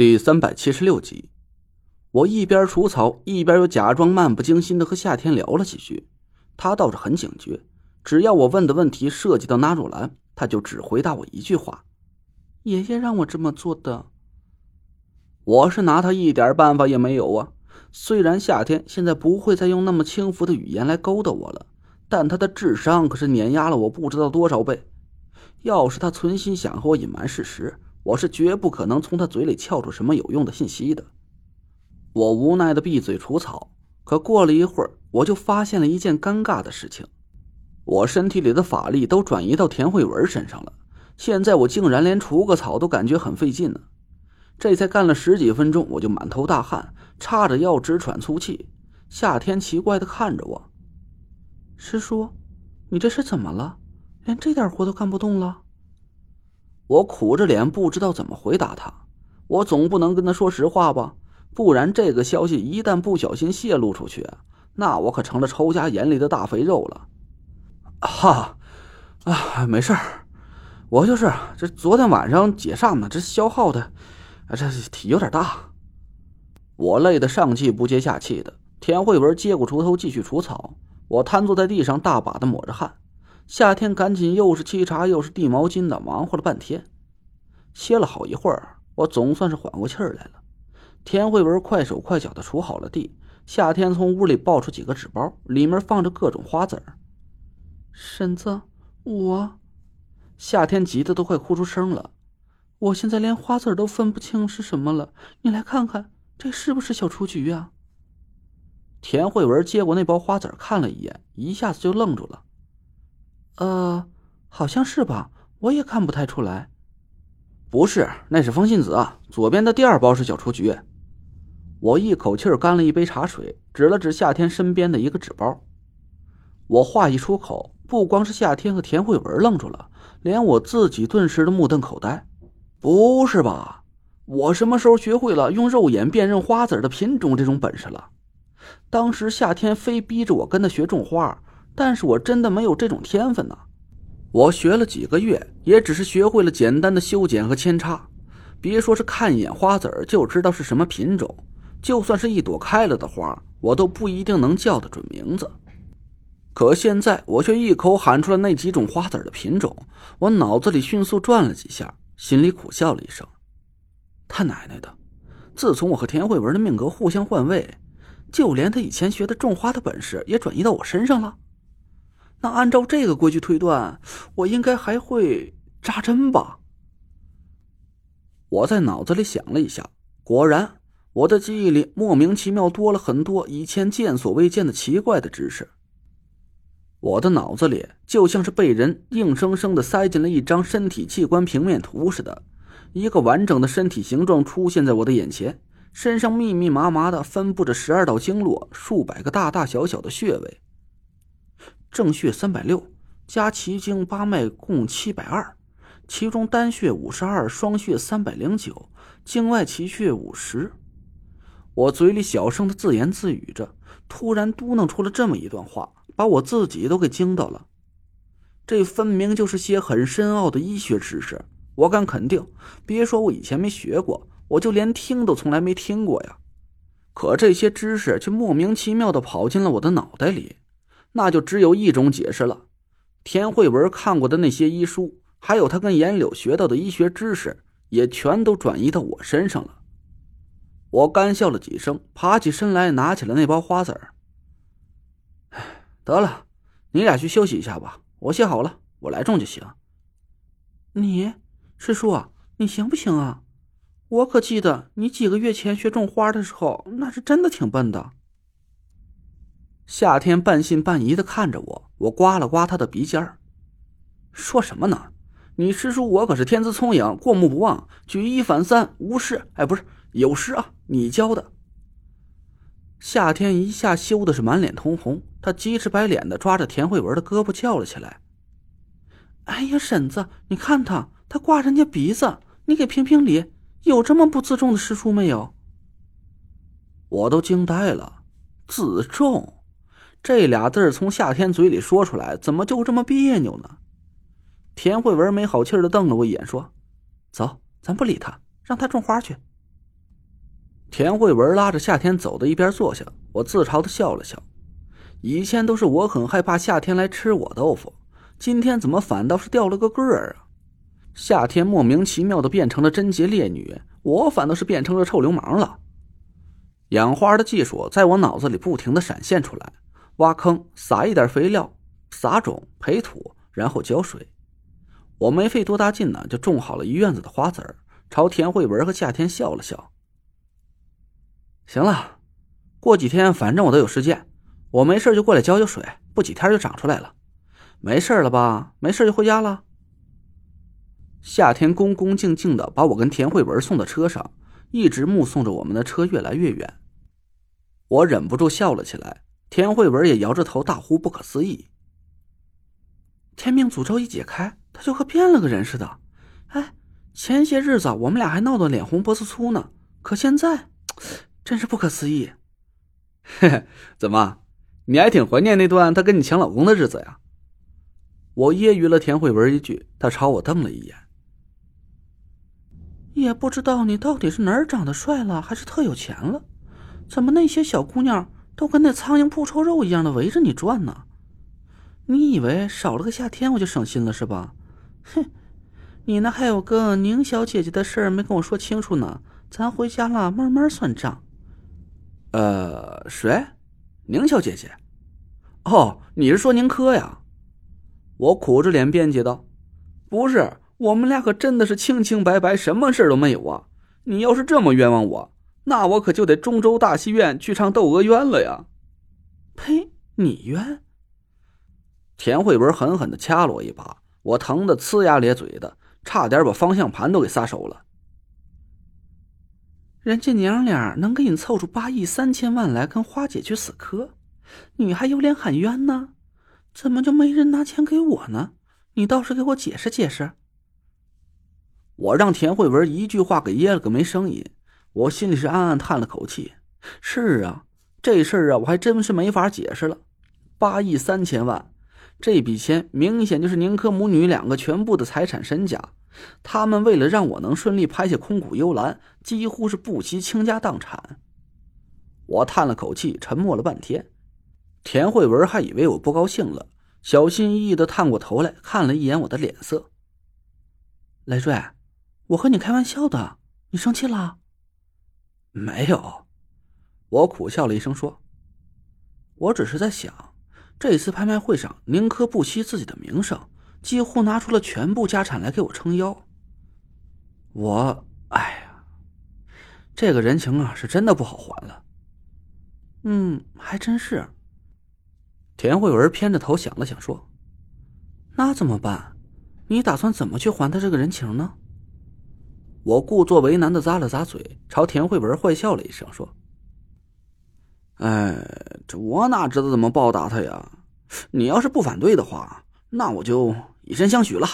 第三百七十六集，我一边除草，一边又假装漫不经心的和夏天聊了几句。他倒是很警觉，只要我问的问题涉及到纳若兰，他就只回答我一句话：“爷爷让我这么做的。”我是拿他一点办法也没有啊。虽然夏天现在不会再用那么轻浮的语言来勾搭我了，但他的智商可是碾压了我不知道多少倍。要是他存心想和我隐瞒事实，我是绝不可能从他嘴里撬出什么有用的信息的。我无奈的闭嘴除草，可过了一会儿，我就发现了一件尴尬的事情：我身体里的法力都转移到田慧文身上了，现在我竟然连除个草都感觉很费劲呢。这才干了十几分钟，我就满头大汗，差着要直喘粗气。夏天奇怪的看着我：“师叔，你这是怎么了？连这点活都干不动了？”我苦着脸，不知道怎么回答他。我总不能跟他说实话吧，不然这个消息一旦不小心泄露出去，那我可成了仇家眼里的大肥肉了。哈，啊，没事儿，我就是这昨天晚上解煞呢，这消耗的，这体有点大。我累得上气不接下气的。田慧文接过锄头继续除草，我瘫坐在地上，大把的抹着汗。夏天赶紧又是沏茶又是递毛巾的，忙活了半天，歇了好一会儿，我总算是缓过气儿来了。田慧文快手快脚的锄好了地，夏天从屋里抱出几个纸包，里面放着各种花籽儿。婶子，我，夏天急得都快哭出声了。我现在连花籽都分不清是什么了，你来看看，这是不是小雏菊啊？田慧文接过那包花籽看了一眼，一下子就愣住了。呃，好像是吧，我也看不太出来。不是，那是风信子。左边的第二包是小雏菊。我一口气干了一杯茶水，指了指夏天身边的一个纸包。我话一出口，不光是夏天和田慧文愣住了，连我自己顿时都目瞪口呆。不是吧？我什么时候学会了用肉眼辨认花籽的品种这种本事了？当时夏天非逼着我跟他学种花。但是我真的没有这种天分呢，我学了几个月，也只是学会了简单的修剪和扦插，别说是看一眼花籽就知道是什么品种，就算是一朵开了的花，我都不一定能叫得准名字。可现在我却一口喊出了那几种花籽的品种，我脑子里迅速转了几下，心里苦笑了一声：他奶奶的！自从我和田慧文的命格互相换位，就连他以前学的种花的本事也转移到我身上了。那按照这个规矩推断，我应该还会扎针吧？我在脑子里想了一下，果然，我的记忆里莫名其妙多了很多以前见所未见的奇怪的知识。我的脑子里就像是被人硬生生的塞进了一张身体器官平面图似的，一个完整的身体形状出现在我的眼前，身上密密麻麻的分布着十二道经络，数百个大大小小的穴位。正穴三百六，加奇经八脉共七百二，其中单穴五十二，双穴三百零九，经外奇穴五十。我嘴里小声的自言自语着，突然嘟囔出了这么一段话，把我自己都给惊到了。这分明就是些很深奥的医学知识，我敢肯定，别说我以前没学过，我就连听都从来没听过呀。可这些知识却莫名其妙的跑进了我的脑袋里。那就只有一种解释了，田慧文看过的那些医书，还有他跟严柳学到的医学知识，也全都转移到我身上了。我干笑了几声，爬起身来，拿起了那包花籽儿。得了，你俩去休息一下吧，我写好了，我来种就行。你，师叔，你行不行啊？我可记得你几个月前学种花的时候，那是真的挺笨的。夏天半信半疑的看着我，我刮了刮他的鼻尖儿，说什么呢？你师叔我可是天资聪颖，过目不忘，举一反三，无师哎，不是有师啊！你教的。夏天一下羞的是满脸通红，他急赤白脸的抓着田慧文的胳膊叫了起来：“哎呀，婶子，你看他，他刮人家鼻子，你给评评理，有这么不自重的师叔没有？”我都惊呆了，自重。这俩字从夏天嘴里说出来，怎么就这么别扭呢？田慧文没好气的瞪了我一眼，说：“走，咱不理他，让他种花去。”田慧文拉着夏天走的一边坐下，我自嘲的笑了笑。以前都是我很害怕夏天来吃我豆腐，今天怎么反倒是掉了个个儿啊？夏天莫名其妙的变成了贞洁烈女，我反倒是变成了臭流氓了。养花的技术在我脑子里不停的闪现出来：挖坑，撒一点肥料，撒种，培土，然后浇水。我没费多大劲呢，就种好了一院子的花籽儿。朝田慧文和夏天笑了笑。行了，过几天反正我都有时间，我没事就过来浇浇水，不几天就长出来了。没事了吧？没事就回家了。夏天恭恭敬敬的把我跟田慧文送到车上，一直目送着我们的车越来越远。我忍不住笑了起来，田慧文也摇着头大呼不可思议。天命诅咒一解开，他就和变了个人似的。哎，前些日子我们俩还闹得脸红脖子粗呢，可现在，真是不可思议。嘿嘿，怎么，你还挺怀念那段他跟你抢老公的日子呀？我揶揄了田慧文一句，他朝我瞪了一眼。也不知道你到底是哪儿长得帅了，还是特有钱了？怎么那些小姑娘都跟那苍蝇扑臭肉一样的围着你转呢？你以为少了个夏天我就省心了是吧？哼，你那还有个宁小姐姐的事儿没跟我说清楚呢，咱回家了慢慢算账。呃，谁？宁小姐姐？哦，你是说宁珂呀？我苦着脸辩解道：“不是。”我们俩可真的是清清白白，什么事都没有啊！你要是这么冤枉我，那我可就得中州大戏院去唱《窦娥冤》了呀！呸！你冤？田慧文狠狠的掐了我一把，我疼得呲牙咧嘴的，差点把方向盘都给撒手了。人家娘俩能给你凑出八亿三千万来跟花姐去死磕，你还有脸喊冤呢？怎么就没人拿钱给我呢？你倒是给我解释解释。我让田慧文一句话给噎了个没声音，我心里是暗暗叹了口气。是啊，这事儿啊，我还真是没法解释了。八亿三千万，这笔钱明显就是宁珂母女两个全部的财产身家。他们为了让我能顺利拍下《空谷幽兰》，几乎是不惜倾家荡产。我叹了口气，沉默了半天。田慧文还以为我不高兴了，小心翼翼的探过头来看了一眼我的脸色。雷瑞。我和你开玩笑的，你生气了？没有，我苦笑了一声说：“我只是在想，这次拍卖会上，宁珂不惜自己的名声，几乎拿出了全部家产来给我撑腰。我，哎呀，这个人情啊，是真的不好还了。嗯，还真是。”田慧文偏着头想了想说：“那怎么办？你打算怎么去还他这个人情呢？”我故作为难的咂了咂嘴，朝田慧文坏笑了一声，说：“哎，这我哪知道怎么报答他呀？你要是不反对的话，那我就以身相许了。”